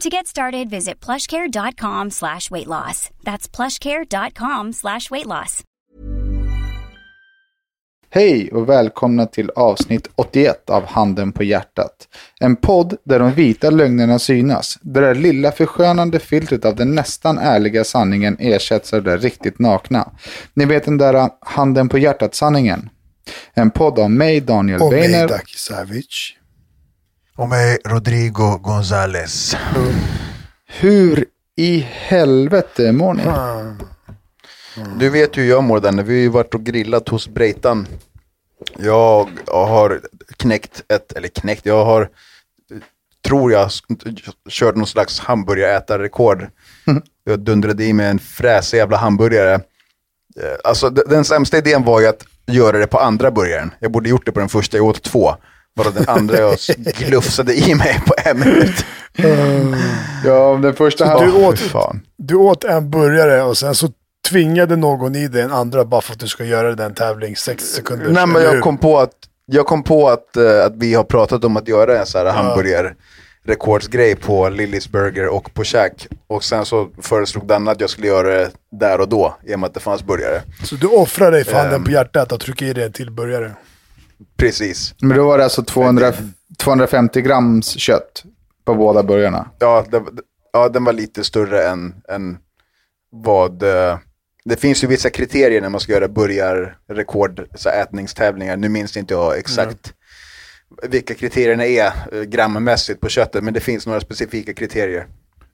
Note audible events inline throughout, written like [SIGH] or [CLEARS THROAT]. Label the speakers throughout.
Speaker 1: To get started, visit plushcare.com slash weight loss. That's plushcare.com slash weight loss.
Speaker 2: Hej och välkomna till avsnitt 81 av Handen på hjärtat. En podd där de vita lögnerna synas. Där det lilla förskönande filtret av den nästan ärliga sanningen ersätts av det riktigt nakna. Ni vet den där Handen på hjärtat-sanningen. En podd av mig, Daniel
Speaker 3: Och mig,
Speaker 2: Weiner.
Speaker 3: Daki Savic. Och mig, Rodrigo Gonzales.
Speaker 2: Hur i helvete mår ni?
Speaker 4: Du vet ju hur jag mår Danne, vi har ju varit och grillat hos Breitan. Jag har knäckt ett, eller knäckt, jag har, tror jag, kört någon slags hamburgarätarrekord. [LAUGHS] Jag dundrade i mig en fräsig jävla hamburgare. Eh, Alltså den sämsta idén var ju att göra det på andra burgaren. Jag borde gjort det på den första, jag åt två. Bara den andra jag [LAUGHS] glufsade i mig på en minut.
Speaker 2: Ja, den första
Speaker 3: Du
Speaker 2: här...
Speaker 3: åt-
Speaker 2: Fy fan.
Speaker 3: Du åt en burgare och sen så tvingade någon i dig en andra bara för att du ska göra den tävling 6 sekunder.
Speaker 4: Nej men jag kom på att, jag kom på att, eh, att vi har pratat om att göra en sån här hamburgerrekordsgrej på Lillys Burger och på Shack. Och sen så föreslog Danne att jag skulle göra det där och då, i och med att det fanns burgare.
Speaker 3: Så du offrar dig för handen
Speaker 4: Ehm.
Speaker 3: på hjärtat och trycker i dig en till burgare.
Speaker 4: Precis.
Speaker 2: Men då var det alltså 200, 250 grams kött på båda burgarna.
Speaker 4: Ja, det, ja den var lite större än, än vad... eh, Det finns ju vissa kriterier när man ska göra burgarrekord, så ätningstävlingar. Nu minns inte jag exakt vilka kriterierna är eh, grammässigt på köttet, men det finns några specifika kriterier.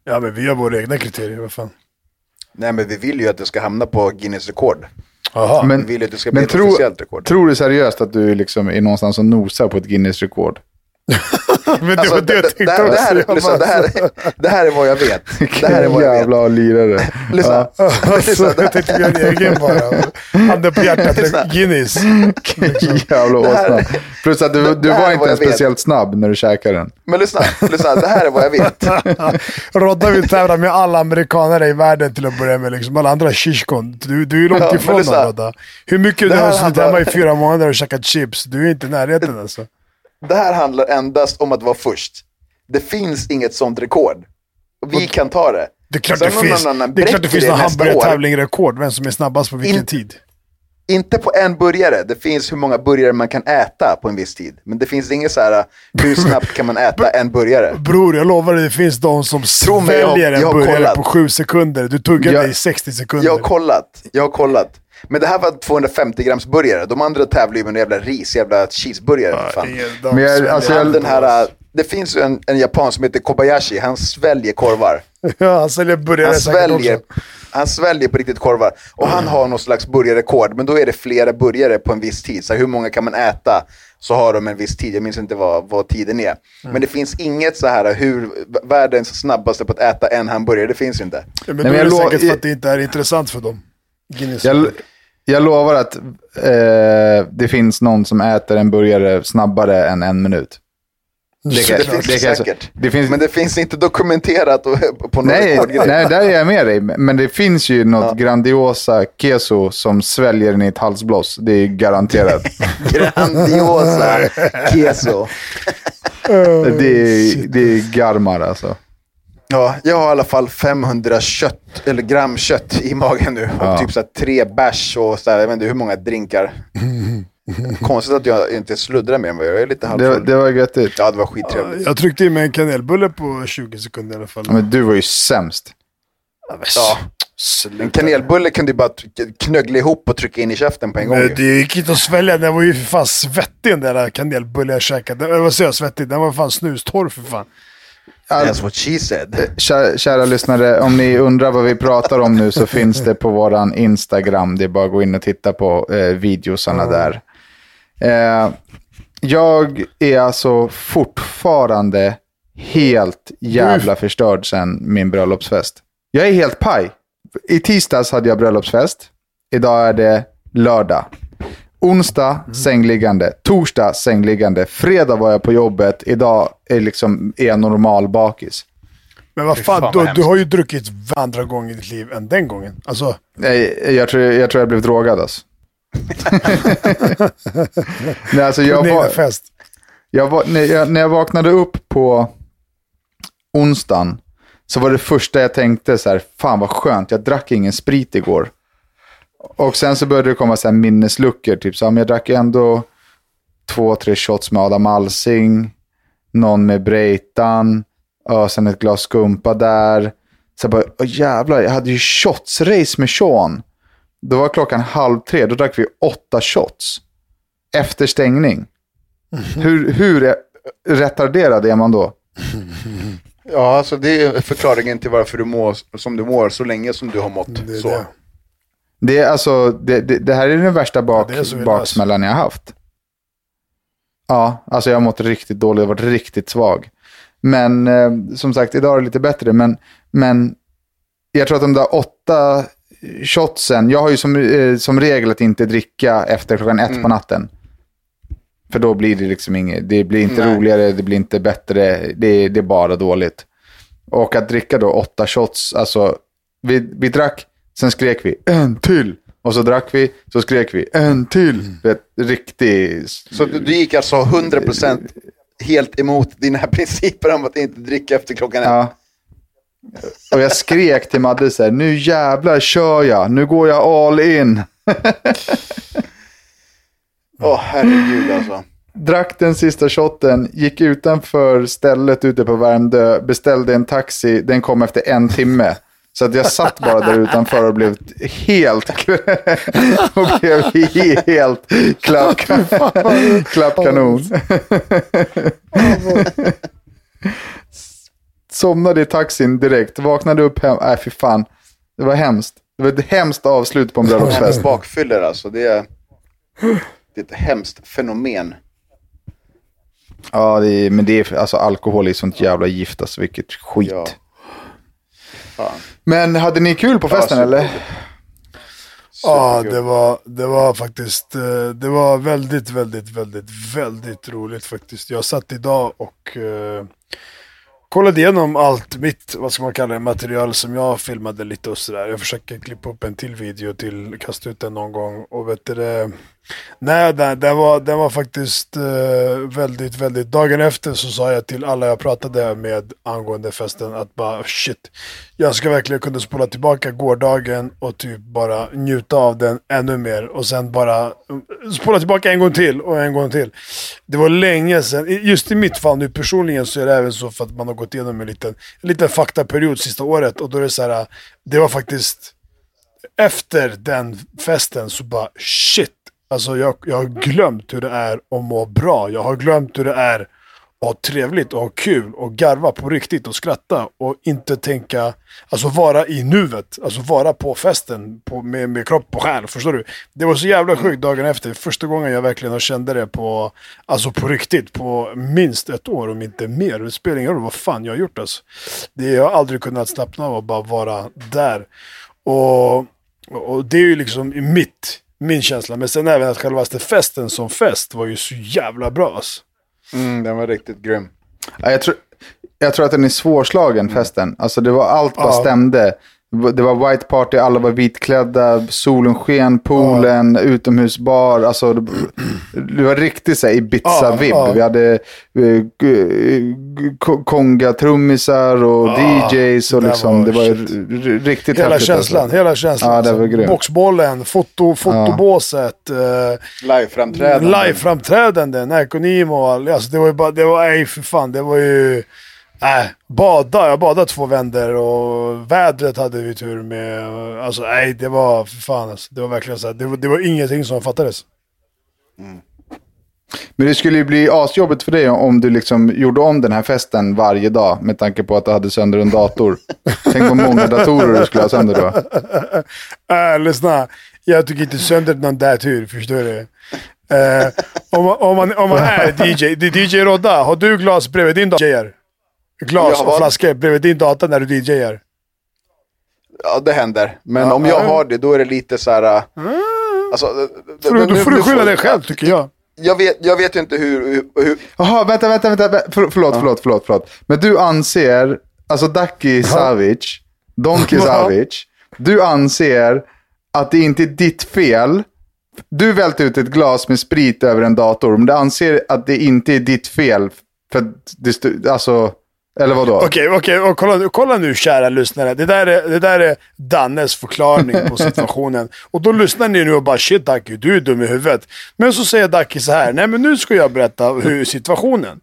Speaker 3: Ja men vi har våra egna kriterier, vad fan.
Speaker 4: Nej men vi vill ju att det ska hamna på Guinness rekord.
Speaker 3: Jaha.
Speaker 4: Vi
Speaker 2: Men,
Speaker 4: vill att det ska bli
Speaker 2: men
Speaker 4: ett
Speaker 2: tro,
Speaker 4: rekord.
Speaker 2: tror du seriöst att du liksom är någonstans och nosar på ett Guinness-rekord?
Speaker 3: Men det
Speaker 4: Alltså,
Speaker 3: det
Speaker 4: det, det, det, här, lyssna, det, här, det här är vad jag vet. Det här är vad jag vet.
Speaker 2: Jävla lirare.
Speaker 4: Lyssna. [LAUGHS]
Speaker 3: Alltså, jag tänkte har en egen bara. Handen på hjärtat. Guinness. [LAUGHS]
Speaker 2: Jävla
Speaker 4: här-
Speaker 2: åsna. Plus att du, du var inte ens speciellt snabb när du käkade den.
Speaker 4: Men lyssna, lyssna, det här är vad jag vet. [LAUGHS]
Speaker 3: Rodda vill tävla med alla amerikanare i världen till att börja med. Liksom. Alla andra shishkon. Du, du är långt
Speaker 4: Ja,
Speaker 3: ifrån
Speaker 4: lyssna.
Speaker 3: dem Rodda. Hur mycket du har suttit hemma i fyra månader och käkat chips. Du är inte i närheten alltså.
Speaker 4: Det här handlar endast om att vara först. Det finns inget sånt rekord. Vi kan ta det.
Speaker 3: Det är klart
Speaker 4: Sen
Speaker 3: det finns,
Speaker 4: någon annan
Speaker 3: det är klart det finns någon hamburgartävling-rekord. Vem som är snabbast på vilken
Speaker 4: In-
Speaker 3: tid.
Speaker 4: Inte på en burgare. Det finns hur många burgare man kan äta på en viss tid. Men det finns inget så här, hur [LAUGHS] snabbt kan man äta en burgare?
Speaker 3: Bror, jag lovar dig, det finns de som sväljer en burgare
Speaker 4: kollat.
Speaker 3: på sju sekunder. Du tuggar
Speaker 2: Jag-
Speaker 3: dig i 60 sekunder.
Speaker 4: Jag har kollat, jag har kollat. Men det här var 250 grams burgare. De andra tävlar ju med en jävla ris, jävla cheeseburgare. fan.
Speaker 2: Men jag-
Speaker 3: sväljer
Speaker 2: alltså, jag-
Speaker 4: den här, äh, det finns ju en, en japan som heter Kobayashi, han sväljer korvar. [LAUGHS]
Speaker 3: Ja, han säljer burgare
Speaker 4: Han sväljer,
Speaker 3: också.
Speaker 4: han sväljer på riktigt korvar. Och han har någon slags burgarrekord, men då är det flera burgare på en viss tid. Så här, hur många kan man äta? Så har de en viss tid, jag minns inte vad, vad tiden är. Men det finns inget så här, hur världens snabbaste på att äta en hamburgare, det finns inte.
Speaker 3: Ja, men
Speaker 2: Nej,
Speaker 3: då
Speaker 2: men
Speaker 3: är det säkert för att det inte är intressant för dem. Guinness.
Speaker 2: Jag, jag lovar att eh, det finns någon som äter en burgare snabbare än en minut. Det kan,
Speaker 4: Det
Speaker 2: det
Speaker 4: finns
Speaker 2: kan jag-
Speaker 4: säkert.
Speaker 2: Det finns,
Speaker 4: Men det finns inte dokumenterat på någon
Speaker 2: nej, nej, där är jag med dig. Men det finns ju något grandiosa keso som sväljer den i ett halsbloss. Det är garanterat. [LAUGHS]
Speaker 4: Grandiosa keso.
Speaker 2: det, är, det är garmar alltså.
Speaker 4: Ja, jag har i alla fall 500 kött, eller gram kött i magen nu. Och
Speaker 2: Ja.
Speaker 4: typ så här tre bärs och så här, jag vet inte hur många drinkar. [LAUGHS] Konstigt att jag inte sluddrar med mig. Jag är lite
Speaker 2: Det,
Speaker 4: halvfull.
Speaker 2: det var göttigt.
Speaker 4: Ja, det var skittrevligt.
Speaker 3: Jag tryckte i mig en kanelbulle på 20 sekunder i alla fall.
Speaker 2: Men du var ju sämst.
Speaker 4: Ja. En kanelbulle kunde ju bara knöggla ihop och trycka in i käften på en gång.
Speaker 3: Men det gick inte att svälja. Den var ju för fan svettig den där kanelbullen jag käkade. Eller vad säger jag svettig? Den var fan snustorr för fan.
Speaker 4: That's what she said.
Speaker 2: Kära, kära lyssnare, om ni undrar vad vi pratar om nu så [LAUGHS] finns det på våran Instagram. Det är bara att gå in och titta på eh, videosarna där. Eh, jag är alltså fortfarande helt jävla förstörd sen min bröllopsfest. Jag är helt paj. I tisdags hade jag bröllopsfest. Idag är det lördag. Onsdag sängliggande, torsdag sängliggande, fredag var jag på jobbet, idag är, liksom, är jag normal bakis.
Speaker 3: Men vad fan,
Speaker 4: fan
Speaker 3: du, du har ju druckit andra gången i ditt liv än den gången. Alltså,
Speaker 2: Nej, jag tror jag, tror jag blev drogad alltså. [LAUGHS] Nej, alltså jag var,
Speaker 3: fest.
Speaker 2: jag var, när, jag, när jag vaknade upp på onsdagen så var det första jag tänkte så här, fan vad skönt, jag drack ingen sprit igår. Och sen så började det komma så här minnesluckor, typ så här, men jag drack ändå två, tre shots med Adam Alsing, någon med Breitan, och sen ett glas skumpa där. Så jag bara, åh jävlar, jag hade ju shotsrace med Sean. Då var klockan halv tre, då drack vi åtta shots. Efter stängning. Hur, hur retarderad är man då?
Speaker 4: Ja, alltså det är förklaringen till varför du mår som du mår så länge som du har mått så.
Speaker 3: det.
Speaker 2: Det, är alltså, det, det, det här är den värsta bak,
Speaker 3: illa.
Speaker 2: baksmällan jag har haft. Ja, alltså jag har mått riktigt dåligt, jag har varit riktigt svag. Men eh, som sagt, idag är det lite bättre. Men, men jag tror att de där åtta shotsen, jag har ju som, eh, som regel att inte dricka efter klockan ett
Speaker 4: Mm.
Speaker 2: på natten. För då blir det liksom inget, det blir inte
Speaker 4: Nej.
Speaker 2: roligare, det blir inte bättre, det, det är bara dåligt. Och att dricka då åtta shots, alltså vi, vi drack, sen skrek vi en till. Och så drack vi, så skrek vi en till. Vet, riktig...
Speaker 4: Så du, du gick alltså 100% helt emot dina [LAUGHS] principer om att inte dricka efter klockan ett.
Speaker 2: Ja. Och jag skrek till Madde så här, nu jävlar kör jag, nu går jag all in.
Speaker 4: Åh herregud alltså.
Speaker 2: Drack den sista shotten, gick utanför stället ute på Värmdö, beställde en taxi, den kom efter en timme. Så att jag satt bara där utanför och blev helt, [LAUGHS] och blev helt klapp, klappkanon. Somnade i taxin direkt, vaknade upp hem, nej fy fan. Det var hemskt. Det var ett hemskt avslut på en bröllopsfest. [LAUGHS]
Speaker 4: Bakfyller alltså, det är, det är ett hemskt fenomen.
Speaker 2: Ja, det är, men det är, alltså alkohol är sånt jävla gift, alltså vilket skit.
Speaker 4: Ja. Fan.
Speaker 2: Men hade ni kul på festen
Speaker 4: Ja,
Speaker 2: eller?
Speaker 3: Ja, det var, det var faktiskt, eh, det var väldigt, väldigt, väldigt, väldigt roligt faktiskt. Jag satt idag och eh, kollade igenom allt mitt, vad ska man kalla det, material som jag filmade lite och sådär. Jag försöker klippa upp en till video till, kasta ut den någon gång. Och vet du det, nej, den, den, var, den var faktiskt uh, väldigt, väldigt, dagen efter så sa jag till alla jag pratade med angående festen att bara shit, jag ska verkligen kunna spola tillbaka gårdagen och typ bara njuta av den ännu mer. Och sen bara eh, spola tillbaka en gång till och en gång till. Det var länge sedan. Just i mitt fall nu personligen så är det även så för att man har gått igenom en liten, en liten faktaperiod sista året. Och då är det så här, eh, det var faktiskt efter den festen så bara shit. Alltså jag, jag har glömt hur det är att må bra. Jag har glömt hur det är att ha trevligt och ha kul och garva på riktigt och skratta och inte tänka, alltså vara i nuet. Alltså vara på festen på, med, med kropp och själ. Förstår du? Det var så jävla sjukt dagen efter. Första gången jag verkligen har kände det på, alltså på riktigt på minst ett år om inte mer. Det spelar ingen roll vad fan jag har gjort alltså. Det, jag har aldrig kunnat slappna av och bara vara där. Och, och det är ju liksom mitt, min känsla. Men sen även att självaste festen som fest var ju så jävla bra alltså.
Speaker 4: Mm, den var riktigt grym.
Speaker 2: Ja, jag, tror, jag tror att den är svårslagen, festen. Alltså det var allt bara
Speaker 3: Ja.
Speaker 2: stämde. Det var white party, alla var vitklädda, solen sken, poolen, utomhusbar. Alltså det, det var riktigt så här Ibiza-vibb.
Speaker 3: Ja, ja.
Speaker 2: Vi hade eh, g- konga-trummisar och DJs och
Speaker 3: det
Speaker 2: liksom.
Speaker 3: var
Speaker 2: det var
Speaker 3: shit.
Speaker 2: riktigt
Speaker 3: Hela
Speaker 2: häftigt,
Speaker 3: känslan,
Speaker 2: Alltså.
Speaker 3: hela känslan.
Speaker 2: Ja, det var
Speaker 3: alltså.
Speaker 2: grymt.
Speaker 3: Boxbollen, foto, fotobåset, eh,
Speaker 4: Live-framträdande.
Speaker 3: live-framträdanden, all, alltså det var ju bara, det var, nej för fan, det var ju, nej, bada, jag badade två vändor och vädret hade vi tur med. Alltså nej, det var för fan alltså, det var verkligen så här, det var, det var ingenting som fattades.
Speaker 2: Men det skulle ju bli asjobbigt för dig om du liksom gjorde om den här festen varje dag med tanke på att du hade sönder en dator. [LAUGHS] Tänk vad många datorer du skulle ha sönder då. [LAUGHS]
Speaker 3: Äh, lyssna, jag tycker inte sönder någon där tur, förstår du? Eh, om, man, om, man, om man [LAUGHS] är DJ, det är DJ Rodda, har du glas bredvid din dator? Glas och flaskor bredvid din dator när du DJar?
Speaker 4: Ja, det händer. Men
Speaker 3: Ja,
Speaker 4: om jag
Speaker 3: ja.
Speaker 4: har det, då är det lite så här... äh, Alltså,
Speaker 3: Får du, då får du skylla dig själv, tycker jag.
Speaker 4: Jag vet, jag vet inte hur...
Speaker 2: Jaha, vänta, vänta, vänta. vä- För, förlåt, förlåt, förlåt, förlåt. Men du anser, alltså Daki Savic, Donki
Speaker 3: Ja.
Speaker 2: Savic, du anser att det inte är ditt fel. Du välte ut ett glas med sprit över en dator, men du anser att det inte är ditt fel. För att det alltså, eller vadå?
Speaker 3: Okej, okej, och kolla, kolla nu kära lyssnare. Det där, är, det där är Dannes förklaring på [LAUGHS] situationen. Och då lyssnar ni nu och bara shit Daki, du är dum i huvudet. Men så säger Daki så här, nej men nu ska jag berätta hur situationen.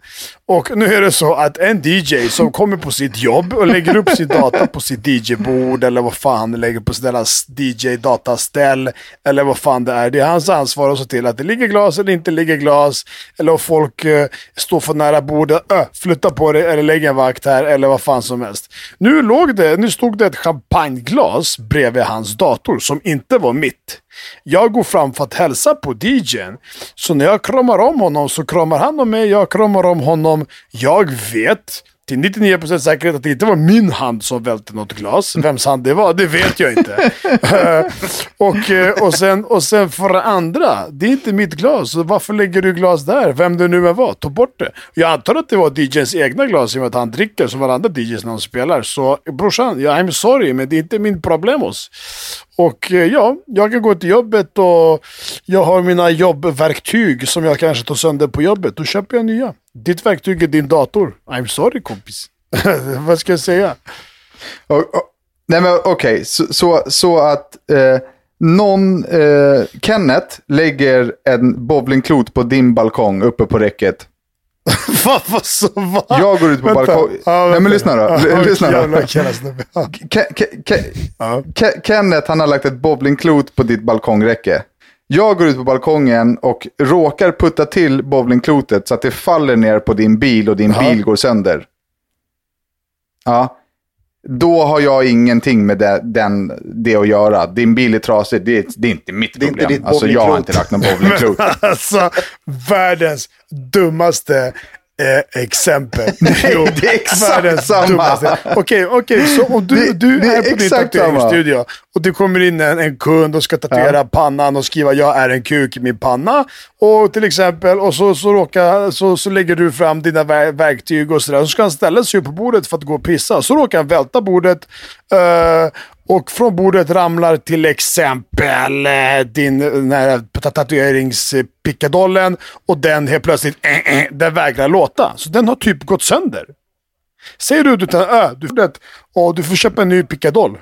Speaker 3: Och nu är det så att en DJ som kommer på sitt jobb och lägger upp sin data på sitt DJ-bord eller vad fan lägger på deras DJ-dataställ eller vad fan det är. Det är hans ansvar att se till att det ligger glas eller inte ligger glas. Eller om folk eh, står för nära bordet, ö, flytta på det eller lägg en vakt här eller vad fan som helst. Nu, låg det, nu stod det ett champagneglas bredvid hans dator som inte var mitt. Jag går fram för att hälsa på DJn. Så när jag kramar om honom så kramar han om mig, jag kramar om honom. Jag vet till 99% säkerhet att det inte var min hand som välte något glas. Vems hand det var, det vet jag inte. Eh, och, eh, och, sen, och sen för det andra, det är inte mitt glas. Så varför lägger du glas där? Vem det nu än var, ta bort det. Jag antar att det var DJns egna glas i och med att han dricker som alla andra DJs när han spelar. Så brorsan, ja, I'm sorry, men det är inte min problemos. Och eh, ja, jag kan gå till jobbet och jag har mina jobbverktyg som jag kanske tar sönder på jobbet. Då köper jag nya. Ditt verktyg är din dator. I'm sorry kompis. [LAUGHS] Vad ska jag säga?
Speaker 2: Och, och, nej men okej, så, så, så att eh, någon, eh, Kenneth lägger en bowlingklot på din balkong uppe på räcket. [LAUGHS]
Speaker 3: Vad vad så va?
Speaker 2: Jag går ut på
Speaker 3: Vänta.
Speaker 2: balkong-
Speaker 3: Ja,
Speaker 2: Nej, men lyssna då.
Speaker 3: Okej,
Speaker 2: lyssna då. Ke- Ke-. Ke- Kenneth han har lagt ett bowlingklot på ditt balkongräcke. Jag går ut på balkongen och råkar putta till bowlingklotet så att det faller ner på din bil och din
Speaker 3: Ja.
Speaker 2: bil går sönder. Ja. Då har jag ingenting med det, den, det att göra. Din bil är trasig, det är, det är inte mitt
Speaker 4: Det är inte
Speaker 2: problem.
Speaker 4: ditt
Speaker 2: alltså jag har inte lagt någon bowlingklot. [LAUGHS]
Speaker 3: Alltså, världens dummaste eh, exempel. [LAUGHS] Jo,
Speaker 2: det är exakt samma.
Speaker 3: Okej, okej, så om du,
Speaker 2: Det-
Speaker 3: du
Speaker 2: det är
Speaker 3: är på din tatueringsstudio och det kommer in en, en kund och ska tatuera pannan och skriva jag är en kuk i min panna. Och till exempel, och så, så, råkar, så, så lägger du fram dina ver- verktyg och sådär. Så ska han ställa sig upp på bordet för att gå och pissa. Så råkar han välta bordet. eh, och från bordet ramlar till exempel eh, din den här tatueringspickadollen och den helt plötsligt, äh, äh, den vägrar låta. Så den har typ gått sönder. Säger du att du tar ö, du och du får köpa en ny pickadoll.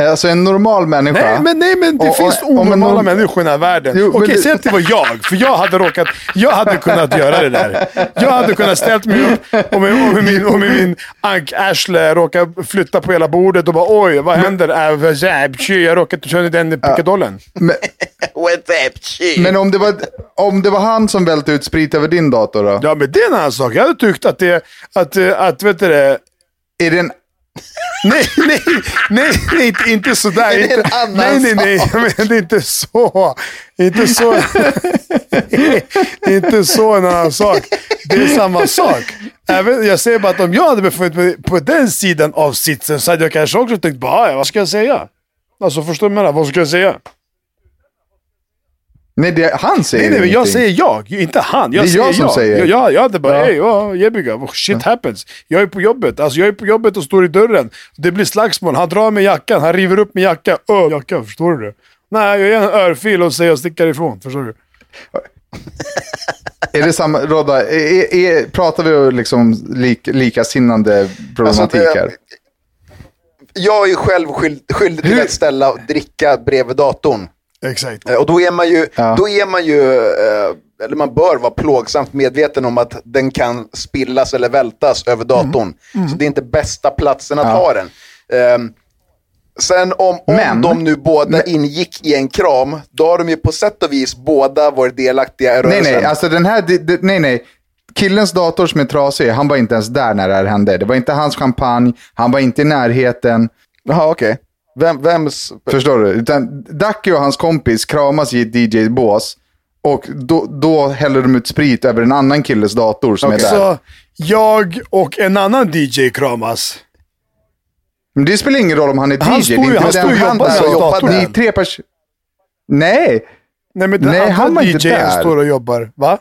Speaker 2: Alltså en normal människa.
Speaker 3: Nej, men, nej, men det
Speaker 2: Och-
Speaker 3: finns
Speaker 2: och-
Speaker 3: onormala
Speaker 2: norm-
Speaker 3: människor i den här världen.
Speaker 2: Jo, men
Speaker 3: Okej,
Speaker 2: det-
Speaker 3: säg att det var jag, för jag hade råkat, jag hade kunnat göra det där. Jag hade kunnat ställt mig upp och med, och med min, och med min ank-arsle råka flytta på hela bordet och bara oj, vad händer? Äh, vad jävlar, jag råkade köra den pickadollen.
Speaker 2: Men, [LAUGHS] men om, det var, om det var han som välte ut sprit över din dator då?
Speaker 3: Ja, men det är en annan sak. Jag hade tyckt att det, att, eh, att vet du det,
Speaker 2: Är det en
Speaker 3: Nej, nej, nej, nej inte, inte sådär.
Speaker 4: Det är en annan
Speaker 3: nej, nej, nej, [LAUGHS] men det är inte så. Inte så. [LAUGHS] inte så en annan sak. Det är samma sak. Även, jag säger bara att om jag hade befunnit mig på den sidan av sitsen så hade jag kanske också tänkt bara, "Ah, ja, vad ska jag säga? Alltså förstår du vad jag menar? Vad ska jag säga?
Speaker 2: Nej, det, han säger
Speaker 3: Nej, nej, jag säger jag, inte han. Jag
Speaker 2: Det är
Speaker 3: säger
Speaker 2: jag som säger.
Speaker 3: Jag, jag, jag hade bara,
Speaker 2: Ja.
Speaker 3: hej, ja, Jebiga, shit happens. Jag är på jobbet, alltså jag är på jobbet och står i dörren. Det blir slagsmål, han drar med jackan, han river upp min jacka. Öh, jackan, förstår du det? Nej, jag ger en örfil och säger jag sticker ifrån, förstår du?
Speaker 2: Är det samma, Rodda, är, är, pratar vi om liksom lik, likasinnande problematik
Speaker 4: Alltså, det-
Speaker 2: här?
Speaker 4: Jag är ju själv skyld, skyldig till
Speaker 2: Hur-
Speaker 4: att ställa och dricka bredvid datorn.
Speaker 3: Exakt.
Speaker 4: Eh, Och då är man ju,
Speaker 2: Ja.
Speaker 4: då är man ju eh, eller man bör vara plågsamt medveten om att den kan spillas eller vältas över datorn. Så det är inte bästa platsen att
Speaker 2: Mm. Ja.
Speaker 4: ha den. Ehm, sen om, om
Speaker 2: Men-
Speaker 4: de nu båda ingick i en kram, då har de ju på sätt och vis båda varit delaktiga i
Speaker 2: Nej,
Speaker 4: rörelsen.
Speaker 2: nej, alltså den här, det, det, nej, nej. Killens dator som är trasig, han var inte ens där när det här hände. Det var inte hans champagne, han var inte i närheten.
Speaker 4: Jaha, okej. Vem, vems...
Speaker 2: Förstår du? Utan Ducky och hans kompis kramas i ett DJ-bås. Och då, då häller de ut sprit över en annan killes dator som är där.
Speaker 3: Så jag och en annan DJ kramas.
Speaker 2: Men det spelar ingen roll om han är DJ.
Speaker 3: Han
Speaker 2: det är inte
Speaker 3: han ju och
Speaker 2: alltså,
Speaker 3: med datorn.
Speaker 2: Ni är tre personer. Nej!
Speaker 3: Nej, men
Speaker 2: Nej, han
Speaker 3: andra
Speaker 2: var inte
Speaker 3: DJn
Speaker 2: där.
Speaker 3: står och jobbar. Va?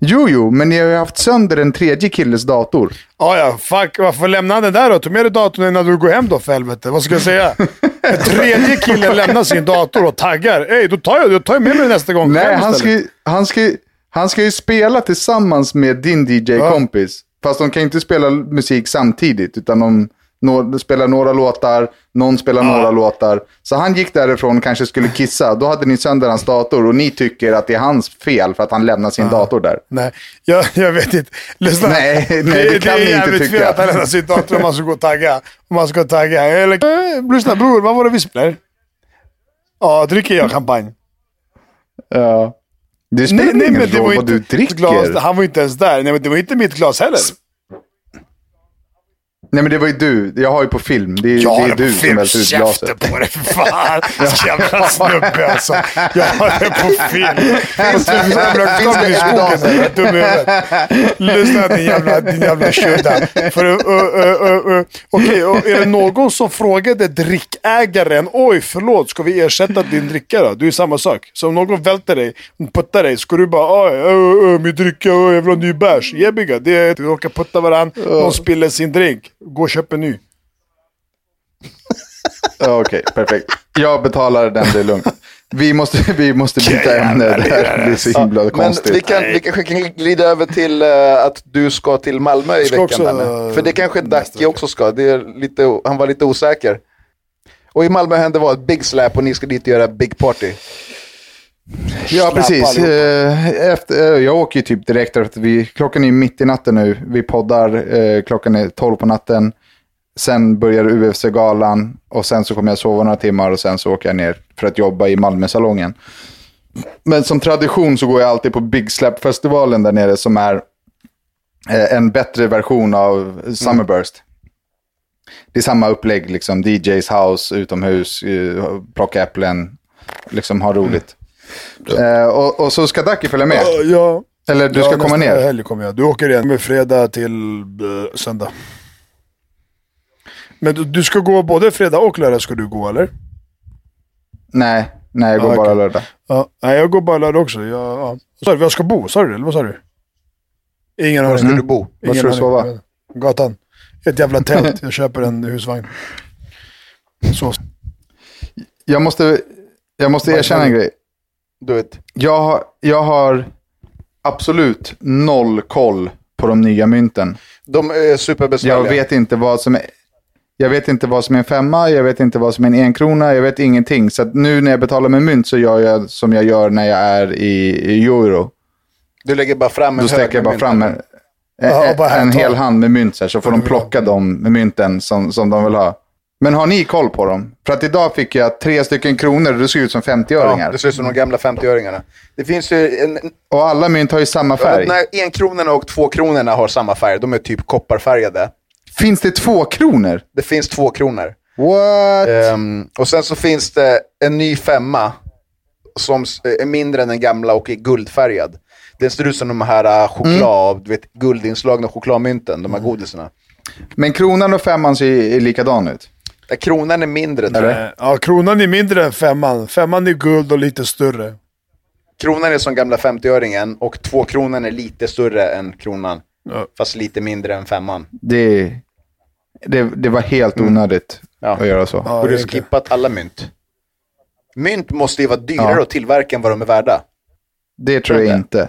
Speaker 2: Jo, jo, men ni har ju haft sönder en tredje killes dator.
Speaker 3: Ja, ja. Fuck, varför lämna han den där då? Ta med dig datorn innan du går hem då för helvete. Vad ska jag säga? [LAUGHS] En tredje kille lämnar sin dator och taggar. Ey, då tar jag, då tar jag med mig den nästa gång.
Speaker 2: Nej, han ska, ju, han, ska, ju- han ska ju spela tillsammans med din DJ-kompis. Fast de kan inte spela musik samtidigt, utan de, spelar några låtar, någon spelar några låtar. Så han gick därifrån och kanske skulle kissa. Då hade ni sönder hans dator och ni tycker att det är hans fel för att han lämnar sin dator där.
Speaker 3: Nej, jag, jag vet inte. Lyssna.
Speaker 2: Nej, nej, det kan
Speaker 3: är
Speaker 2: ni inte
Speaker 3: jävligt
Speaker 2: tycka.
Speaker 3: fel att han lämnar sin dator om man ska gå och tagga. Om man ska tagga. Eller, eh, lyssna bror, vad var det vi spelade? Ja, dricker jag champagne?
Speaker 2: Ja. Det spelar
Speaker 3: Nej, nej,
Speaker 2: ingen
Speaker 3: det var
Speaker 2: roll
Speaker 3: inte
Speaker 2: vad du dricker.
Speaker 3: Glas, han var inte ens där. Nej, men det var inte mitt glas heller.
Speaker 2: Nej, men det var ju du. Jag har ju på film. Det, är- det
Speaker 3: Jag
Speaker 2: är
Speaker 3: har
Speaker 2: du
Speaker 3: på
Speaker 2: som
Speaker 3: film.
Speaker 2: välter ut glaset.
Speaker 3: på dig för fan. [LAUGHS] Jävla snubbe alltså. Jag har det på film. Finns det en jävla
Speaker 4: det
Speaker 3: i skogen? Dum i huvudet. Lyssna din jävla, din jävla tjurda. För. Okej, och är det någon som frågade drickägaren, oj förlåt, ska vi ersätta din dricka då? Det är ju samma sak. Så om någon välter dig, puttar dig, ska du bara, oj, ö, ö, min dricka, ö, jag vill ha ny bärs. Jebiga, det är, du råkar putta varandra, någon spiller sin drink, gå och köp en ny. [LAUGHS]
Speaker 2: Ja, Okej, perfekt. Jag betalar den, det är lugnt. Vi måste, vi måste byta ämne. Det här blir så himla
Speaker 4: Men
Speaker 2: konstigt.
Speaker 4: vi, kan, vi kanske kan glida över till eh, att du ska till Malmö i veckan.
Speaker 3: också,
Speaker 4: För det kanske Dacke också ska. Det är lite, han var lite osäker. Och i Malmö hände vad? Ett big slap och ni ska dit och göra big party.
Speaker 2: Ja, precis. Eh, Efter, eh, jag åker ju typ direkt efter vi, klockan är mitt i natten nu. Vi poddar, eh, klockan är 12 på natten. Sen börjar UFC-galan och sen så kommer jag sova några timmar och sen så åker jag ner för att jobba i Malmösalongen. Men som tradition så går jag alltid på Big Slap-festivalen där nere som är en bättre version av Summerburst. Det är samma upplägg, liksom DJs house, utomhus, plocka äpplen, liksom ha roligt. Eh, och, och så ska Ducky följa med.
Speaker 3: Ja, Ja,
Speaker 2: Eller du
Speaker 3: ja,
Speaker 2: ska komma
Speaker 3: nästa
Speaker 2: ner.
Speaker 3: helg kommer jag. Du åker igen med fredag till eh, söndag. Men du, du ska gå både fredag och lördag ska du gå eller?
Speaker 2: Nej, nej jag går
Speaker 3: Ja,
Speaker 2: bara
Speaker 3: okej.
Speaker 2: lördag.
Speaker 3: Ja, nej, jag går bara lördag också. Jag, ja. Var jag ska bo? Sa du det? Eller vad sa du? Ingen
Speaker 4: Var
Speaker 3: aning.
Speaker 4: ska du bo?
Speaker 2: Var ska du sova?
Speaker 3: Gatan. Ett jävla tält. Jag köper en husvagn. Så.
Speaker 2: Jag måste, jag måste erkänna en grej.
Speaker 4: Du vet.
Speaker 2: Jag, har- jag har absolut noll koll på de nya mynten.
Speaker 4: De är superbesvärliga.
Speaker 2: Jag vet inte vad som är... Jag vet inte vad som är en femma, jag vet inte vad som är en enkrona, jag vet ingenting. Så nu när jag betalar med mynt så gör jag som jag gör när jag är i, i euro.
Speaker 4: Du lägger bara fram en
Speaker 2: Då sträcker jag bara fram en,
Speaker 3: här,
Speaker 2: en
Speaker 3: ta.
Speaker 2: hel hand med mynt så, här, så får de plocka de mynten som, som de vill ha. Men har ni koll på dem? För att idag fick jag tre stycken kronor och det såg ut som 50-öringar.
Speaker 4: Ja, det ser ut som de gamla 50-öringarna. Det finns ju en,
Speaker 2: Och alla mynt har ju samma färg.
Speaker 4: när enkronorna och tvåkronorna har samma färg. De är typ kopparfärgade.
Speaker 2: Finns det två kronor?
Speaker 4: Det finns två kronor.
Speaker 2: What?
Speaker 4: Ehm, och sen så finns det en ny femma som är mindre än den gamla och är guldfärgad. Den ser ut som de här uh, choklad, du vet, guldinslagna chokladmynten, de här godisarna.
Speaker 2: Men kronan och femman ser likadan ut.
Speaker 4: Där kronan är mindre. tror jag.
Speaker 3: Ja, kronan är mindre än femman. Femman är guld och lite större.
Speaker 4: Kronan är som gamla 50-öringen och två kronan är lite större än kronan.
Speaker 3: Ja.
Speaker 4: Fast lite mindre än femman.
Speaker 2: Det, det, det var helt onödigt
Speaker 4: Ja.
Speaker 2: att göra så.
Speaker 3: Ja,
Speaker 4: Borde skippat alla mynt. Mynt måste ju vara dyrare
Speaker 2: Ja.
Speaker 4: att tillverka än vad de är värda.
Speaker 2: Det tror jag inte.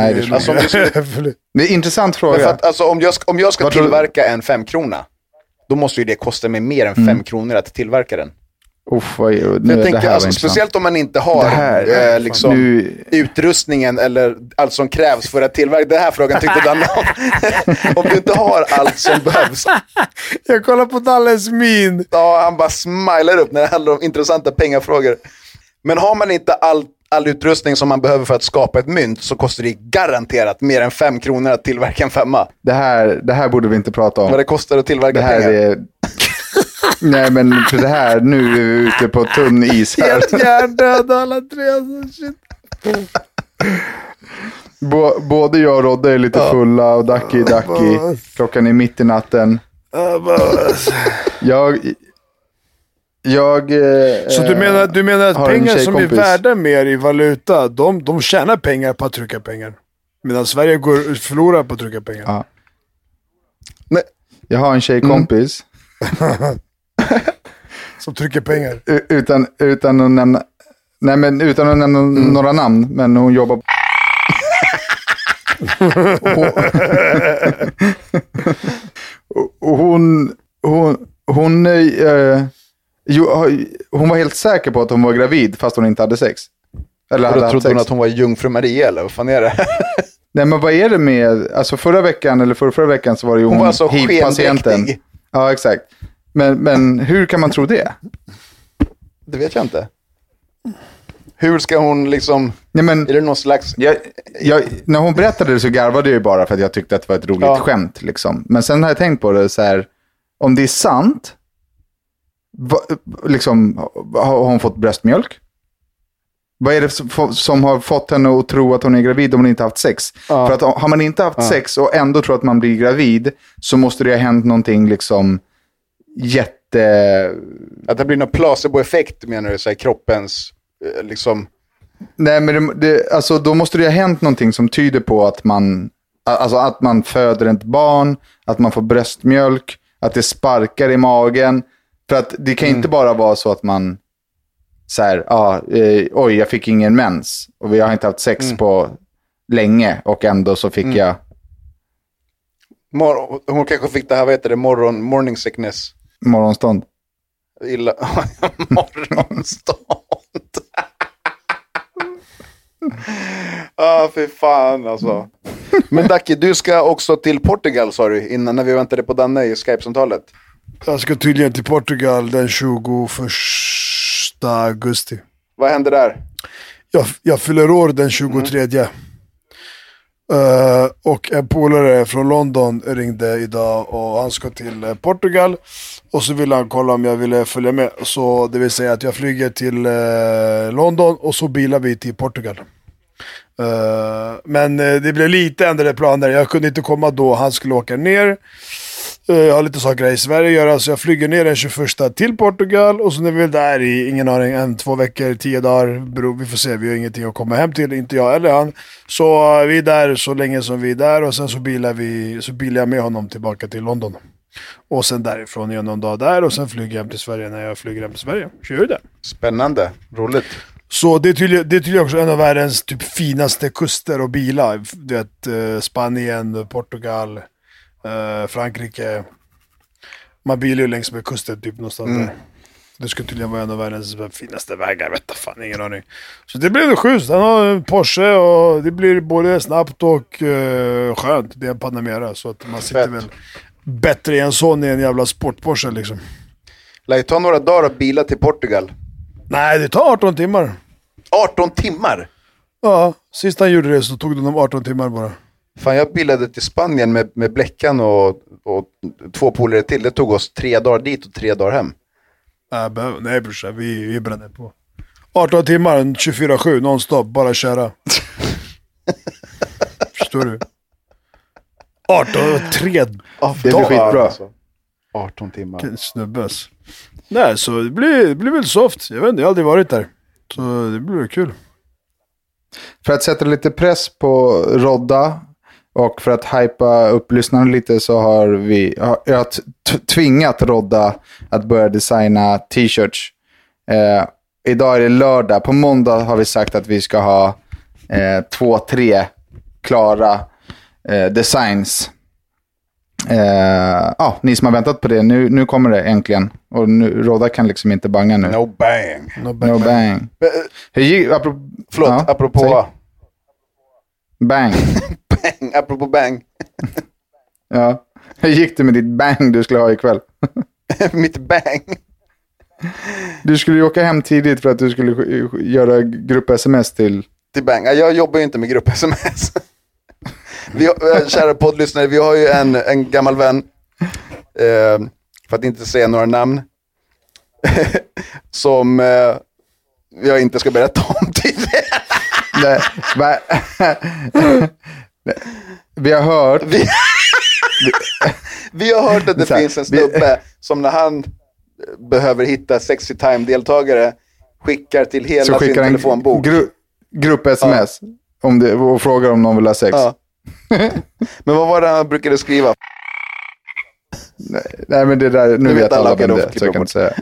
Speaker 2: Nej, det tror jag
Speaker 4: Alltså,
Speaker 2: inte. [LAUGHS]
Speaker 4: det
Speaker 2: är en intressant fråga.
Speaker 4: att, alltså, om jag ska, om jag ska tillverka en femkrona, då måste ju det kosta mig mer än fem kronor att tillverka den.
Speaker 2: Uff, vad, nu,
Speaker 4: jag tänker, alltså, speciellt om man inte har
Speaker 2: här,
Speaker 4: eh, liksom,
Speaker 2: nu-
Speaker 4: utrustningen eller allt som krävs för att tillverka. Den här frågan tyckte [LAUGHS] Danne om. [LAUGHS] om du inte har allt som behövs.
Speaker 3: Jag kollar på Dalles min.
Speaker 4: Ja, han bara smilar upp när det handlar om intressanta pengafrågor. Men har man inte all, all utrustning som man behöver för att skapa ett mynt så kostar det garanterat mer än fem kronor att tillverka en femma.
Speaker 2: Det här, det här borde vi inte prata om.
Speaker 4: Vad det kostar att tillverka
Speaker 2: Det här
Speaker 4: pengar.
Speaker 2: är... [LAUGHS] Nej, men för det här, nu är vi ute på tunn is här.
Speaker 3: Helt hjärndöda alla tre. Alltså, shit.
Speaker 2: Bå- Både jag och Rodde är lite fulla och Ducky Ducky. Klockan är mitt i natten. Jag... Jag... eh,
Speaker 3: Så du menar, du menar att pengar som är värda mer i valuta, de, de tjänar pengar på att trycka pengar. Medan Sverige går, förlorar på att trycka pengar.
Speaker 2: Ja.
Speaker 4: Nej,
Speaker 2: Jag har en tjejkompis. [LAUGHS]
Speaker 3: Som trycker pengar.
Speaker 2: Utan, utan att nämna... Nej, men utan att nämna några namn. Men hon jobbar... [LAUGHS] hon, hon, hon, hon, eh, jo, hon var helt säker på att hon var gravid fast hon inte hade sex. Eller
Speaker 4: och
Speaker 2: hade
Speaker 4: då
Speaker 2: haft
Speaker 4: trodde hon
Speaker 2: sex.
Speaker 4: att hon var jungfru Maria eller vad fan är det? [LAUGHS]
Speaker 2: Nej, men vad är det med... Alltså förra veckan eller förra, förra veckan så var det ju
Speaker 4: Hon
Speaker 2: hon,
Speaker 4: var alltså
Speaker 2: hiv-patienten. Ja, exakt. Men, men hur kan man tro det?
Speaker 4: Det vet jag inte. Hur ska hon liksom,
Speaker 2: Nej, men,
Speaker 4: är det någon slags...
Speaker 2: jag, jag, när hon berättade det så garvade jag ju bara för att jag tyckte att det var ett roligt
Speaker 4: Ja.
Speaker 2: skämt. Liksom. Men sen har jag tänkt på det så här, om det är sant, va, liksom, har hon fått bröstmjölk? Vad är det som, som har fått henne att tro att hon är gravid om hon inte haft sex?
Speaker 4: Ja.
Speaker 2: För att har man inte haft sex och ändå tror att man blir gravid så måste det ha hänt någonting liksom jätte...
Speaker 4: Att det blir någon placeboeffekt menar du, så här, kroppens, eh, liksom...
Speaker 2: Nej, men det, det, alltså, då måste det ha hänt någonting som tyder på att man, alltså, att man föder ett barn, att man får bröstmjölk, att det sparkar i magen. För att det kan inte bara vara så att man, så här, ah, eh, oj, jag fick ingen mens och vi har inte haft sex på länge och ändå så fick jag
Speaker 4: Mor- hon kanske fick det här, vad heter det, morgon, morning sickness.
Speaker 2: morgonstånd.
Speaker 4: Illa. [LAUGHS] Morgonstånd. [LAUGHS] ah, fy fan alltså. Men Dacke, du ska också till Portugal sa du, innan när vi väntade på Danne i Skype-samtalet.
Speaker 3: Jag ska tydligen till Portugal den 21 augusti.
Speaker 4: Vad hände där?
Speaker 3: Jag, jag fyller år den 23. Eh, och en polare från London ringde idag och han ska till eh, Portugal. Och så ville han kolla om jag ville följa med. Så det vill säga att jag flyger till eh, London och så bilar vi till Portugal. Men det blev lite ändrade planer. Jag kunde inte komma då, han skulle åka ner. Eh, Jag har lite saker här i Sverige att göra, så jag flyger ner den 21 till Portugal och så när vi är där i, ingen aning, en, två veckor, tio dagar, bro, vi får se, vi har ingenting att komma hem till, inte jag eller han. Så eh, vi är där så länge som vi är där och sen så bilar, vi, så bilar jag med honom tillbaka till London. Och sen därifrån är jag någon dag där och sen flyger jag hem till Sverige när jag flyger hem till Sverige. Vi det.
Speaker 4: Spännande, roligt.
Speaker 3: Så det är tydligen, det är tydligen också en av världens typ finaste kuster och bilar. Du vet, eh, Spanien, Portugal, eh, Frankrike. Man bilar ju längs med kusten typ någonstans
Speaker 4: Mm.
Speaker 3: där. Det skulle tydligen vara en av världens finaste vägar, vet jag fan, ingen aning. Så det blir schysst. Han har en Porsche och det blir både snabbt och eh, skönt. Det är en Panamera, så att man sitter
Speaker 4: Fett.
Speaker 3: väl bättre i en sån i en jävla sport-Porsche liksom.
Speaker 4: Lär ta några dagar att bila till Portugal.
Speaker 3: Nej, det tar 18 timmar.
Speaker 4: 18 timmar!
Speaker 3: Ja, sist han gjorde det så tog det honom 18 timmar bara.
Speaker 4: Fan, jag bildade till Spanien med, med Bleckan och, och två polare till. Det tog oss tre dagar dit och tre dagar hem.
Speaker 3: Nej, behöver- nej brorsan, vi, vi bränner på. 18 timmar, 24-7, nonstop, bara köra. [LAUGHS] Förstår du? 18 och 3
Speaker 4: Det blir skitbra. Alltså. 18 timmar.
Speaker 3: Vilken Snubbes. Nej, så det blir, det blir väl soft. Jag vet inte, jag har aldrig varit där. Så det blir kul.
Speaker 2: För att sätta lite press på Rodda och för att hypa upp lyssnarna lite så har vi, jag har tvingat Rodda att börja designa t-shirts. Eh, idag är det lördag. På måndag har vi sagt att vi ska ha eh, två, tre klara eh, designs. Eh, ja, ni som har väntat på det, nu, nu kommer det äntligen. Och nu, Rodda kan liksom inte banga nu.
Speaker 4: No bang.
Speaker 3: No
Speaker 2: No
Speaker 3: bang.
Speaker 2: bang.
Speaker 4: Eh,
Speaker 2: Hur gick, apropå,
Speaker 4: Förlåt,
Speaker 2: Ja,
Speaker 4: apropå
Speaker 2: säg. Bang. [LAUGHS]
Speaker 4: Apropå bang. [LAUGHS]
Speaker 2: Ja. Hur gick det med ditt bang du skulle ha ikväll? [LAUGHS]
Speaker 4: Mitt bang.
Speaker 2: Du skulle ju åka hem tidigt för att du skulle sk- göra grupp-sms till...
Speaker 4: Till bang. Ja, Jag jobbar ju inte med grupp-sms. [LAUGHS] Vi eh, kära poddlyssnare, vi har ju en, en gammal vän. Eh, för att inte säga några namn. som eh, jag inte ska berätta om.
Speaker 2: Nej, va? Vi har hört...
Speaker 4: Vi, vi har hört att det
Speaker 2: här,
Speaker 4: finns en snubbe som när han eh, behöver hitta sexy time-deltagare skickar till hela
Speaker 2: Så
Speaker 4: sin
Speaker 2: skickar en
Speaker 4: telefonbok.
Speaker 2: gru, grupp-sms om det, och frågar om någon vill ha sex.
Speaker 4: Ja. Men vad var det han brukade skriva?
Speaker 2: Nej, men det där, nu vet,
Speaker 4: vet
Speaker 2: alla vem det är, så jag kan inte säga.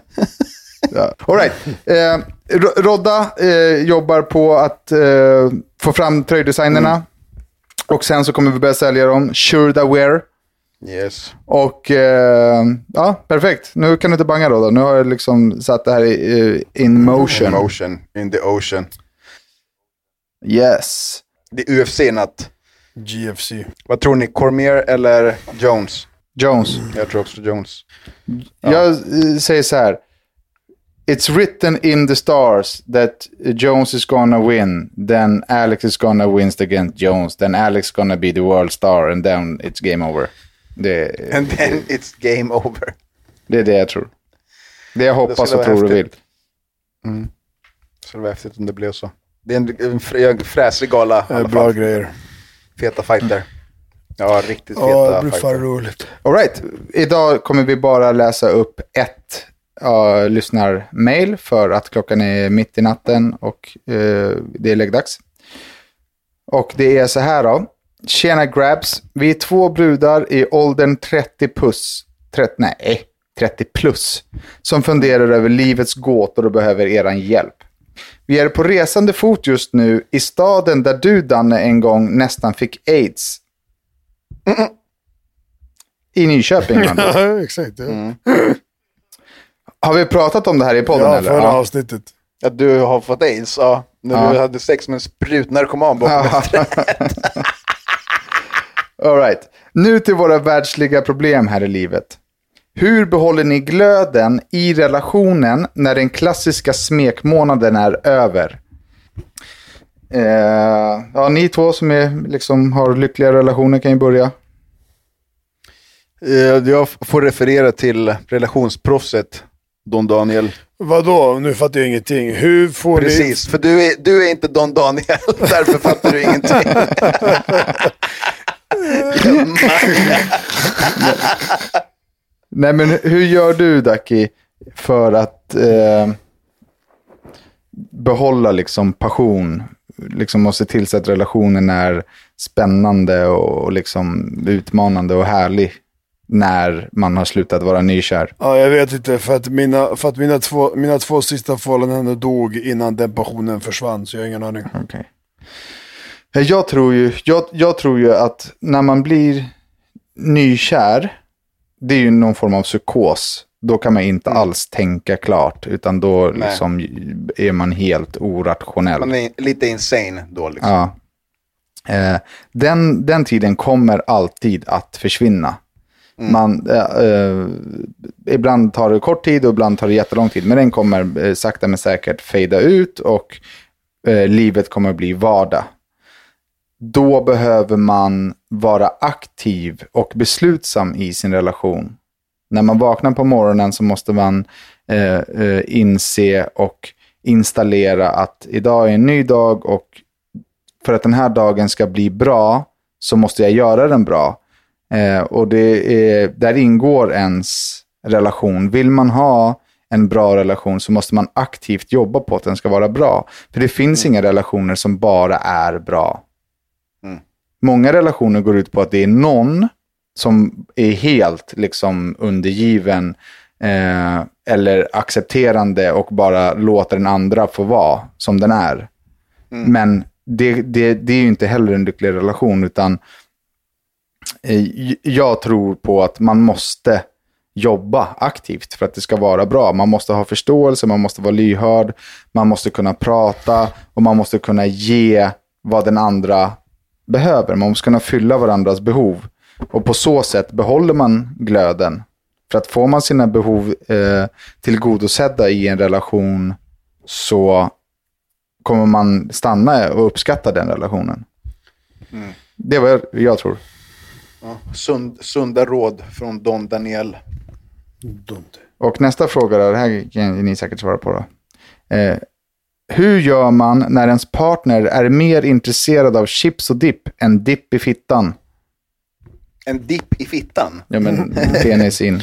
Speaker 2: Ja. All right. eh, Ro- Rodda eh, jobbar på att eh, få fram tröjdesignerna.
Speaker 4: Mm.
Speaker 2: Och sen så kommer vi börja sälja dem. Sure Wear.
Speaker 4: Yes.
Speaker 2: Och eh, ja, perfekt. Nu kan du inte banga Rodda. Nu har jag liksom satt det här i, eh, in motion.
Speaker 4: In motion, in the ocean.
Speaker 2: Yes.
Speaker 4: Det är UFC-natt.
Speaker 3: GFC.
Speaker 4: Vad tror ni, Cormier eller Jones?
Speaker 2: Jones.
Speaker 4: Jag tror också Jones.
Speaker 2: Jag eh, säger så här. It's written in the stars that Jones is gonna win. Then Alex is gonna win against Jones. Then Alex is gonna be the world star. And then it's game over. Det,
Speaker 4: And then it's game over.
Speaker 2: det är det jag tror. Det jag hoppas
Speaker 4: skulle
Speaker 2: och
Speaker 4: vara
Speaker 2: tror och vill.
Speaker 4: häftigt. Så det var häftigt om det blev så. Det är en, en fr- fräsig gala
Speaker 3: Bra
Speaker 4: fall.
Speaker 3: grejer.
Speaker 4: Feta fighter. Ja, riktigt feta
Speaker 3: Ja, det blir fan roligt.
Speaker 2: All right. Idag kommer vi bara läsa upp ett uh, lyssnarmail för att klockan är mitt i natten och eh, det är läggdags. Och det är så här då. Tjena grabs. Vi är två brudar i åldern 30 plus. 30, nej, 30 plus. Som funderar över livets gåtor och behöver eran hjälp. Vi är på resande fot just nu i staden där du Danne en gång nästan fick aids. I Nyköping. [LAUGHS]
Speaker 3: Ja, exakt. Ja,
Speaker 2: Har vi pratat om det här i podden
Speaker 3: ja
Speaker 2: eller?
Speaker 3: förra
Speaker 2: Ja.
Speaker 3: avsnittet.
Speaker 4: Att du har fått aids, ja. När
Speaker 2: Ja.
Speaker 4: du hade sex med en sprutnarkoman bakom
Speaker 2: Ja. [LAUGHS] All right. Nu till våra världsliga problem här i livet. Hur behåller ni glöden i relationen när den klassiska smekmånaden är över? Eh, ja, ni två som är, liksom, har lyckliga relationer kan ju börja.
Speaker 4: Eh, Jag får referera till relationsproffset Don Daniel.
Speaker 3: Vadå? Nu fattar jag ingenting. Hur får ni...
Speaker 4: Precis, för du är, du är inte Don Daniel, [LAUGHS] därför fattar du ingenting. [LAUGHS]
Speaker 2: Nej, men hur gör du, Daki, för att eh, behålla liksom passion? Liksom och se till så att relationen är spännande och liksom utmanande och härlig när man har slutat vara nykär.
Speaker 3: Ja, jag vet inte. För att mina, för att mina, två, mina två sista förhållanden dog innan den passionen försvann. Så jag har ingen aning.
Speaker 2: Okay. Jag, tror ju, jag, jag tror ju att när man blir nykär, det är ju någon form av psykos. Då kan man inte mm. alls tänka klart, utan då liksom är man helt orationell.
Speaker 4: Man är lite insane då. Liksom.
Speaker 2: Ja. Eh, den, den tiden kommer alltid att försvinna. Mm. Man, eh, eh, ibland tar det kort tid och ibland tar det jättelång tid. Men den kommer eh, sakta men säkert fejda ut och eh, livet kommer bli vardag. Då behöver man vara aktiv och beslutsam i sin relation. När man vaknar på morgonen så måste man eh, eh inse och installera att idag är en ny dag och för att den här dagen ska bli bra så måste jag göra den bra. Eh, och det är, där ingår ens relation. Vill man ha en bra relation så måste man aktivt jobba på att den ska vara bra. För det finns mm. inga relationer som bara är bra. Mm. Många relationer går ut på att det är någon som är helt liksom undergiven eh, eller accepterande och bara låter den andra få vara som den är. Mm. Men det, det, det är ju inte heller en lycklig relation, utan jag tror på att man måste jobba aktivt för att det ska vara bra. Man måste ha förståelse, man måste vara lyhörd, man måste kunna prata och man måste kunna ge vad den andra behöver. Man måste kunna fylla varandras behov. Och på så sätt behåller man glöden. För att får man sina behov eh, tillgodosedda i en relation så kommer man stanna och uppskatta den relationen. Mm. Det är vad jag, jag tror.
Speaker 4: Ja, sund, sunda råd från Don Daniel.
Speaker 2: Dumt. Och nästa fråga, då, det här kan ni säkert svara på. Då. Eh, hur gör man när ens partner är mer intresserad av chips och dipp än dipp i fittan?
Speaker 4: En dipp i fittan?
Speaker 2: Ja, men penis in.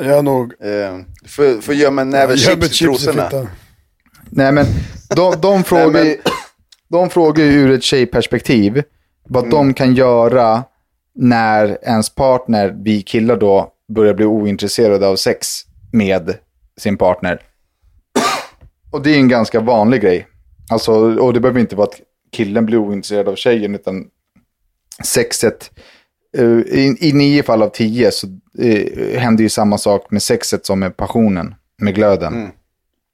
Speaker 3: Jag nog...
Speaker 4: Eh, för, för gör man näve chips, chips i trosorna?
Speaker 2: Nej, men de, de, frågar, Nej, men... de frågar ju ur ett tjejperspektiv vad mm. de kan göra när ens partner, vi killar då, börjar bli ointresserade av sex med sin partner. Och det är en ganska vanlig grej. Alltså, och det behöver inte vara att killen blir ointresserad av tjejen, utan sexet, uh, i, i nio fall av tio så uh, händer ju samma sak med sexet som med passionen, med glöden. Mm.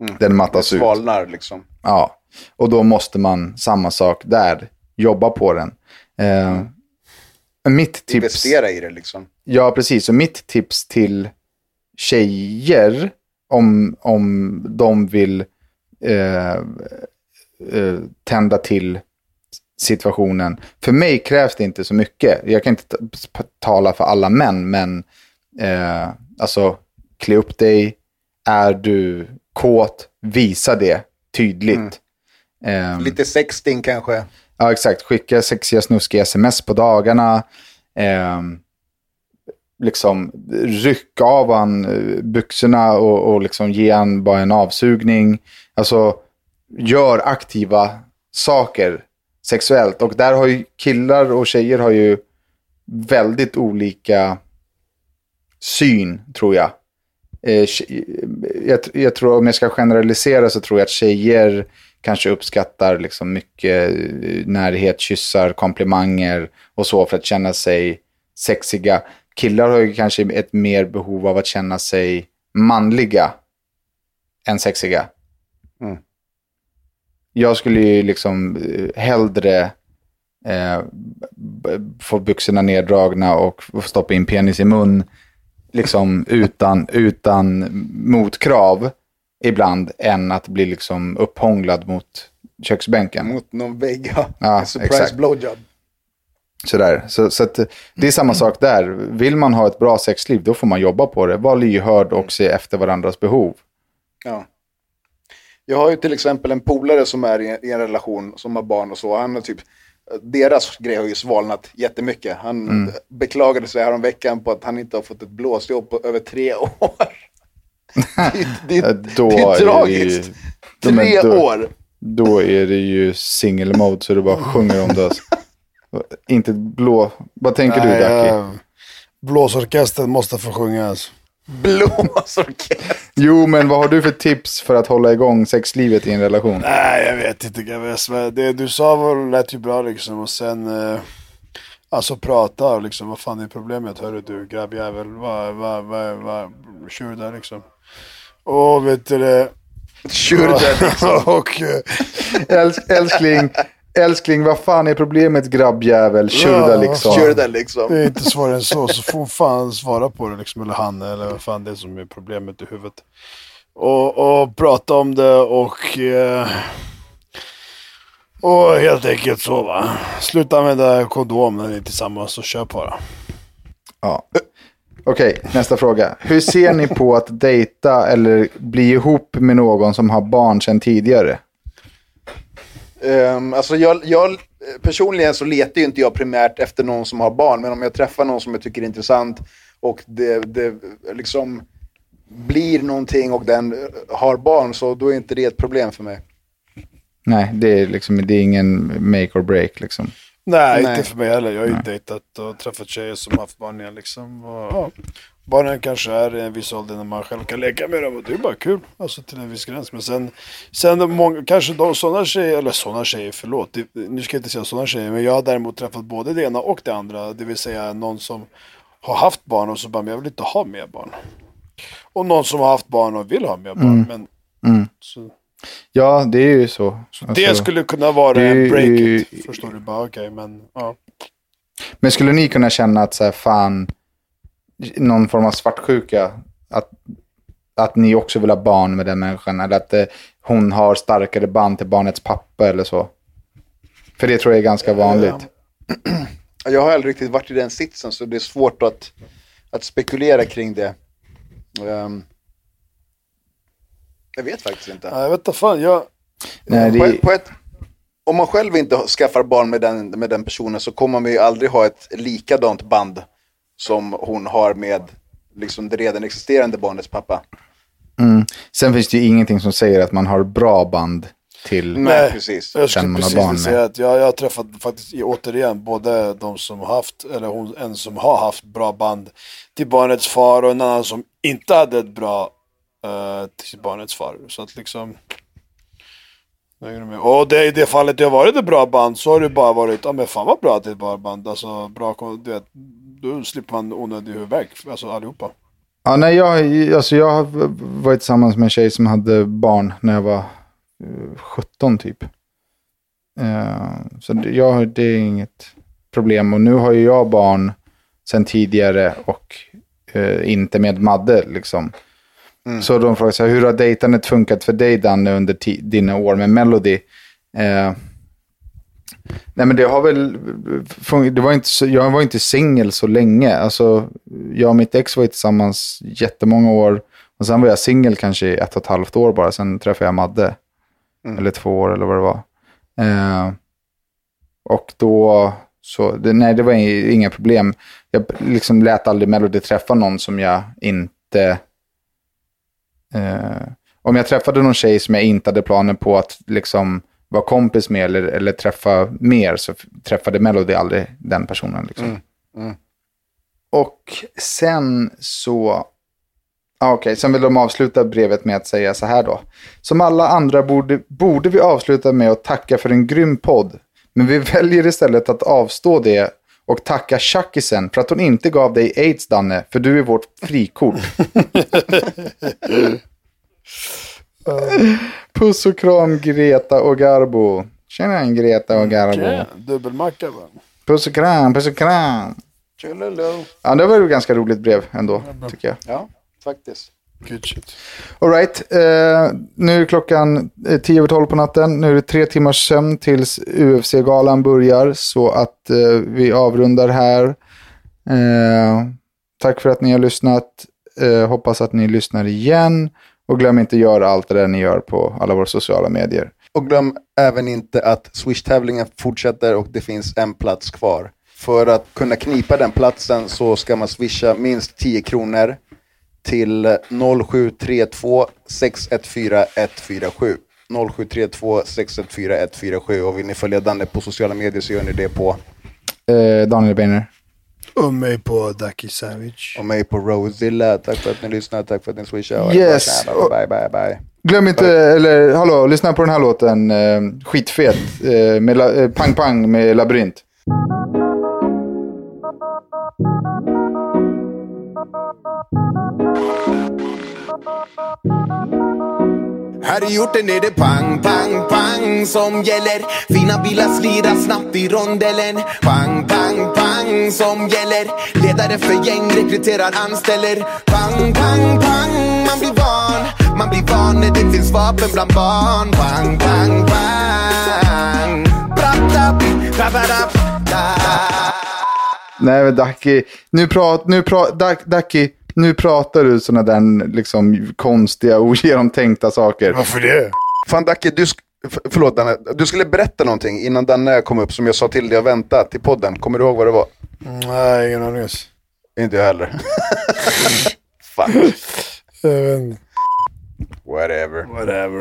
Speaker 2: Mm. Den mattas ut.
Speaker 4: svalnar liksom.
Speaker 2: Ja, och då måste man, samma sak där, jobba på den. Uh, mm. Mitt tips...
Speaker 4: Investera i det liksom.
Speaker 2: Ja, precis. Och mitt tips till tjejer, om, om de vill eh, eh, tända till situationen. För mig krävs det inte så mycket. Jag kan inte tala för alla män, men eh, alltså klä upp dig. Är du kåt, visa det tydligt.
Speaker 4: Mm. Um, Lite sexting kanske.
Speaker 2: Ja, exakt. Skicka sexiga, snuskiga sms på dagarna. Eh, liksom rycka av han eh, byxorna och, och liksom ge han bara en avsugning. Alltså, gör aktiva saker sexuellt. Och där har ju killar och tjejer har ju väldigt olika syn, tror jag. Eh, jag, jag, tror, om jag ska generalisera så tror jag att tjejer kanske uppskattar liksom mycket eh, närhet, kyssar, komplimanger och så för att känna sig sexiga. Killar har ju kanske ett mer behov av att känna sig manliga än sexiga. Mm. Jag skulle ju liksom eh, hellre eh, få byxorna neddragna och stoppa in penis i mun liksom utan, utan motkrav ibland än att bli liksom upphånglad mot köksbänken.
Speaker 4: Mot någon vägg, ja. [LAUGHS] ja Surprise exakt. blowjob.
Speaker 2: Sådär. Så, så att, det är samma sak där. Vill man ha ett bra sexliv, då får man jobba på det. Var lyhörd och se efter varandras behov.
Speaker 4: Ja. Jag har ju till exempel en polare som är i en relation, som har barn och så. Han har typ deras grej har ju svalnat jättemycket. Han
Speaker 2: Mm.
Speaker 4: beklagade sig häromveckan på att han inte har fått ett blåsjobb på över tre [LAUGHS] år. Det, det,
Speaker 2: då
Speaker 4: det
Speaker 2: är
Speaker 4: är
Speaker 2: det ju-
Speaker 4: tragiskt.
Speaker 2: Ja, men
Speaker 4: Tre
Speaker 2: då-
Speaker 4: år.
Speaker 2: Då är det ju single mode så du bara sjunger om det. Alltså. Inte blå. Vad tänker du
Speaker 3: Nej,
Speaker 2: Ducky?
Speaker 3: eh, Blåsorkestern måste få sjunga alltså.
Speaker 4: Blåsorkester.
Speaker 2: Jo, men vad har du för tips för att hålla igång sexlivet i en relation?
Speaker 3: Nej, jag vet inte grabbar. Det du sa var, lät ju bra liksom. Och sen, eh, alltså prata liksom. Vad fan är problemet? Hörru du grabbjävel. Vad, vad, vad, vad, kör där liksom. Och vet du det.
Speaker 4: Tjurde [LAUGHS] liksom.
Speaker 3: och eh,
Speaker 2: Äls älskling, älskling, vad fan är problemet grabbjävel? Kör
Speaker 3: Ja,
Speaker 2: liksom.
Speaker 4: Liksom.
Speaker 3: det är inte svårare än så. Så får fan svara på det liksom. Eller han eller vad fan det är som är problemet i huvudet. Och, och prata om det och... Eh, och helt enkelt så va. Sluta använda kondom när ni är tillsammans och kör på det.
Speaker 2: Ja. Okej, nästa fråga. Hur ser ni på att dejta eller bli ihop med någon som har barn sedan tidigare?
Speaker 4: Um, alltså jag, jag, personligen så letar ju inte jag primärt efter någon som har barn, men om jag träffar någon som jag tycker är intressant och det, det liksom blir någonting och den har barn, så då är inte det ett problem för mig.
Speaker 2: Nej, det är, liksom, det är ingen make or break liksom.
Speaker 3: Nej,
Speaker 4: Nej.
Speaker 3: inte för mig heller. Jag har ju dejtat och träffat tjejer som haft barn liksom. Och, ja, barnen kanske är i en viss ålder när man själv kan leka med dem och det är bara kul. Alltså till en viss gräns. Men sen, sen många, kanske de sådana tjejer, eller sådana tjejer, förlåt. Det, nu ska jag inte säga sådana tjejer, men jag har däremot träffat både det ena och det andra. Det vill säga någon som har haft barn och så bara, men jag vill inte ha mer barn. Och någon som har haft barn och vill ha mer barn. Men, Så,
Speaker 2: Ja, det är ju så.
Speaker 3: det
Speaker 2: Alltså,
Speaker 3: skulle kunna vara
Speaker 2: det
Speaker 3: en
Speaker 2: ju- det.
Speaker 3: Förstår du? Bara okej, men ja.
Speaker 2: Men skulle ni kunna känna att så här, fan, någon form av svartsjuka, att, att ni också vill ha barn med den människan, eller att eh, hon har starkare band till barnets pappa eller så? För det tror jag är ganska vanligt. [CLEARS THROAT]
Speaker 4: Jag har aldrig riktigt varit i den sitsen, så det är svårt att, att spekulera kring det. Ehm, jag vet faktiskt inte.
Speaker 3: Nej, jag vet inte fan. Jag,
Speaker 2: Nej,
Speaker 4: På
Speaker 2: det,
Speaker 4: ett, på ett, om man själv inte skaffar barn med den, med den personen så kommer man ju aldrig ha ett likadant band som hon har med liksom det redan existerande barnets pappa.
Speaker 2: mm. Sen finns det ju ingenting som säger att man har bra band till...
Speaker 4: Nej, precis.
Speaker 3: Jag skulle
Speaker 2: man har
Speaker 3: precis
Speaker 2: barn
Speaker 3: vilja
Speaker 2: med.
Speaker 3: säga att jag, jag har träffat faktiskt i- återigen både de som har haft, eller hon, en som har haft bra band till barnets far och en annan som inte hade ett bra Eh, till barnets far. Så att liksom... Och det, i det fallet det har varit ett bra band så har det bara varit, ja men fan vad bra att det är ett bra band. Alltså bra, du vet, då slipper man onödig huvudvärk, alltså allihopa.
Speaker 2: Ja, nej, jag, alltså, jag har varit tillsammans med en tjej som hade barn när jag var eh, 17 typ. Eh, så det, jag, det är inget problem. Och nu har ju jag barn sen tidigare och inte med Madde liksom. Så de frågar så här, hur har dejtandet funkat för dig Danne under dina år med Melody? Eh, nej men det har väl, det var inte så, jag var inte singel så länge. Alltså, jag och mitt ex var tillsammans jättemånga år. Och sen var jag singel kanske i ett och ett halvt år bara. Sen träffade jag Madde. Eller två år eller vad det var. Eh, och då, så, det, nej det var inga problem. Jag liksom lät aldrig Melody träffa någon som jag inte... Eh, om jag träffade någon tjej som jag inte hade planer på att liksom vara kompis med eller, eller träffa mer så träffade Melody aldrig den personen. Liksom. Och sen så... Ah, Okej, sen vill de avsluta brevet med att säga så här då. Som alla andra borde, borde vi avsluta med att tacka för en grym podd. Men vi [LAUGHS] väljer istället att avstå det och tacka tjackisen för att hon inte gav dig aids, Danne, för du är vårt frikort. [LAUGHS] Puss och kram, Greta och Garbo. Tjena, Greta och Garbo.
Speaker 3: Ja, dubbelmacka va?
Speaker 2: Puss och kram, puss och kram.
Speaker 4: Tjololo.
Speaker 2: Ja, det var ju ett ganska roligt brev ändå, tycker jag.
Speaker 4: Ja, faktiskt.
Speaker 3: Good shit.
Speaker 2: All right. Uh, nu är klockan eh, 10 över 12 på natten. Nu är det tre timmars sömn tills UFC-galan börjar. Så att uh, vi avrundar här. Uh, tack för att ni har lyssnat. Hoppas att ni lyssnar igen. Och glöm inte att göra allt det där ni gör på alla våra sociala medier.
Speaker 4: Och glöm även inte att Swish-tävlingen fortsätter och det finns en plats kvar. För att kunna knipa den platsen så ska man swisha minst 10 kronor till 0732 614 147. 0732 614 147 och vill ni följa Danne på sociala medier så gör ni det på
Speaker 2: Eh, Daniel Beiner.
Speaker 3: Och mig på Ducky Savage.
Speaker 4: och mig på Rosilla. Tack för att ni lyssnar, tack för att ni swishar.
Speaker 2: Yes.
Speaker 4: Bye, bye, bye.
Speaker 2: Glöm inte, eller hallå, lyssna på den här låten. Eh, skitfet. Eh, med la, eh, pang Pang med Labyrint.
Speaker 5: Här i orten är det pang, pang, pang som gäller. Fina bilar slirar snabbt i rondellen. Pang, pang, pang som gäller. Ledare för gäng rekryterar, anställer. Pang, pang, pang, man blir van. Man blir van när det finns vapen bland barn. Pang, pang, pang. Brattap, rabarap, da
Speaker 2: Nej men Ducky, nu, prat, nu, pra, Duck, Ducky, nu pratar du sådana där liksom, konstiga, [LAUGHS] ogenomtänkta saker.
Speaker 3: Varför det?
Speaker 4: Fan Dacke, du, förlåt Danne, du skulle berätta någonting innan Danne kom upp som jag sa till dig att vänta till podden. Kommer du ihåg vad det var?
Speaker 3: Nej, ingen aning.
Speaker 4: Inte jag heller. [LAUGHS] Fan, whatever.
Speaker 3: Whatever.